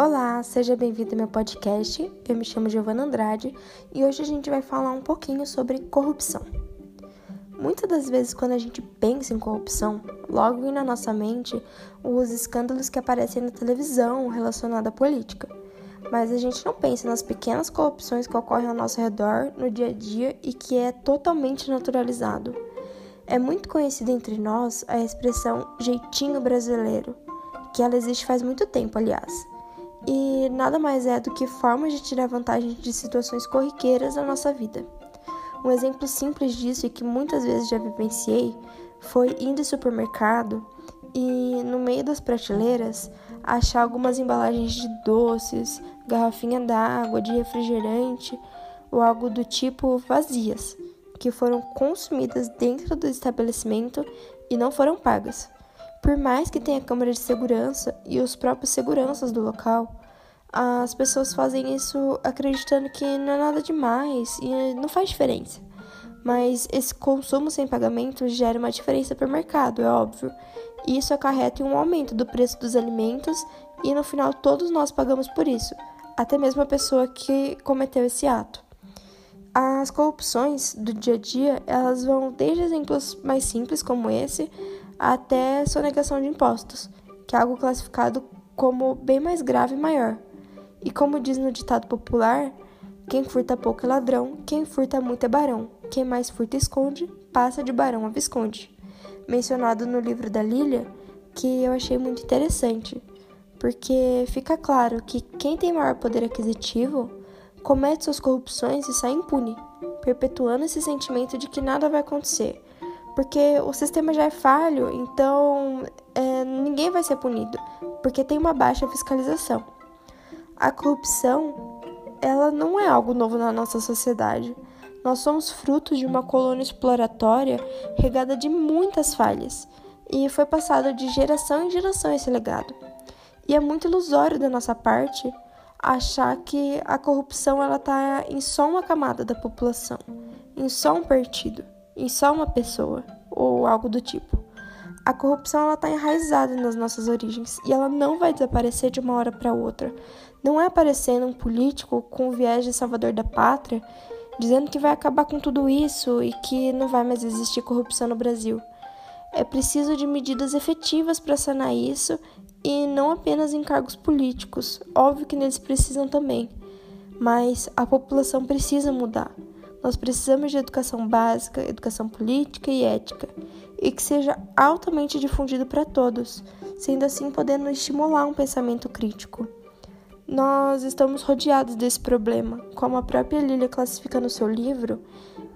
Olá, seja bem-vindo ao meu podcast. Eu me chamo Giovana Andrade e hoje a gente vai falar um pouquinho sobre corrupção. Muitas das vezes, quando a gente pensa em corrupção, logo vem na nossa mente os escândalos que aparecem na televisão relacionados à política. Mas a gente não pensa nas pequenas corrupções que ocorrem ao nosso redor no dia a dia e que é totalmente naturalizado. É muito conhecida entre nós a expressão jeitinho brasileiro, que ela existe faz muito tempo, aliás e nada mais é do que formas de tirar vantagem de situações corriqueiras da nossa vida. Um exemplo simples disso e que muitas vezes já vivenciei foi indo ao supermercado e no meio das prateleiras achar algumas embalagens de doces, garrafinha d'água, de refrigerante ou algo do tipo vazias, que foram consumidas dentro do estabelecimento e não foram pagas. Por mais que tenha câmera de segurança e os próprios seguranças do local, as pessoas fazem isso acreditando que não é nada demais e não faz diferença. Mas esse consumo sem pagamento gera uma diferença para o mercado, é óbvio. E isso acarreta em um aumento do preço dos alimentos e no final todos nós pagamos por isso, até mesmo a pessoa que cometeu esse ato. As corrupções do dia a dia, elas vão desde exemplos mais simples como esse até sonegação de impostos, que é algo classificado como bem mais grave e maior. E como diz no ditado popular, quem furta pouco é ladrão, quem furta muito é barão, quem mais furta esconde, passa de barão a visconde. Mencionado no livro da Lilia, que eu achei muito interessante, porque fica claro que quem tem maior poder aquisitivo comete suas corrupções e sai impune, perpetuando esse sentimento de que nada vai acontecer, porque o sistema já é falho, então é, ninguém vai ser punido, porque tem uma baixa fiscalização. A corrupção, ela não é algo novo na nossa sociedade. Nós somos frutos de uma colônia exploratória regada de muitas falhas, e foi passado de geração em geração esse legado. E é muito ilusório da nossa parte achar que a corrupção ela está em só uma camada da população, em só um partido em só uma pessoa ou algo do tipo. A corrupção está enraizada nas nossas origens e ela não vai desaparecer de uma hora para outra. Não é aparecendo um político com viés de salvador da pátria dizendo que vai acabar com tudo isso e que não vai mais existir corrupção no Brasil. É preciso de medidas efetivas para sanar isso e não apenas em cargos políticos. Óbvio que neles precisam também, mas a população precisa mudar. Nós precisamos de educação básica, educação política e ética, e que seja altamente difundido para todos, sendo assim podendo estimular um pensamento crítico. Nós estamos rodeados desse problema. Como a própria Lilia classifica no seu livro,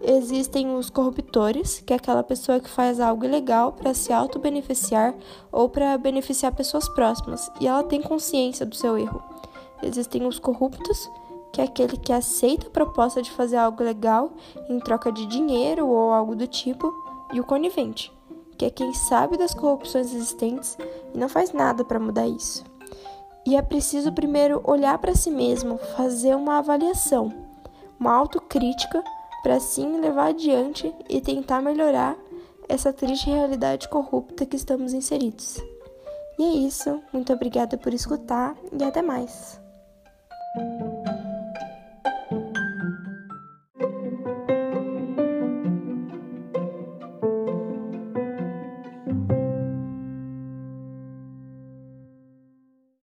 existem os corruptores, que é aquela pessoa que faz algo ilegal para se auto-beneficiar ou para beneficiar pessoas próximas, e ela tem consciência do seu erro. Existem os corruptos, que é aquele que aceita a proposta de fazer algo legal em troca de dinheiro ou algo do tipo, e o conivente, que é quem sabe das corrupções existentes e não faz nada para mudar isso. E é preciso primeiro olhar para si mesmo, fazer uma avaliação, uma autocrítica, para assim levar adiante e tentar melhorar essa triste realidade corrupta que estamos inseridos. E é isso, muito obrigada por escutar e até mais.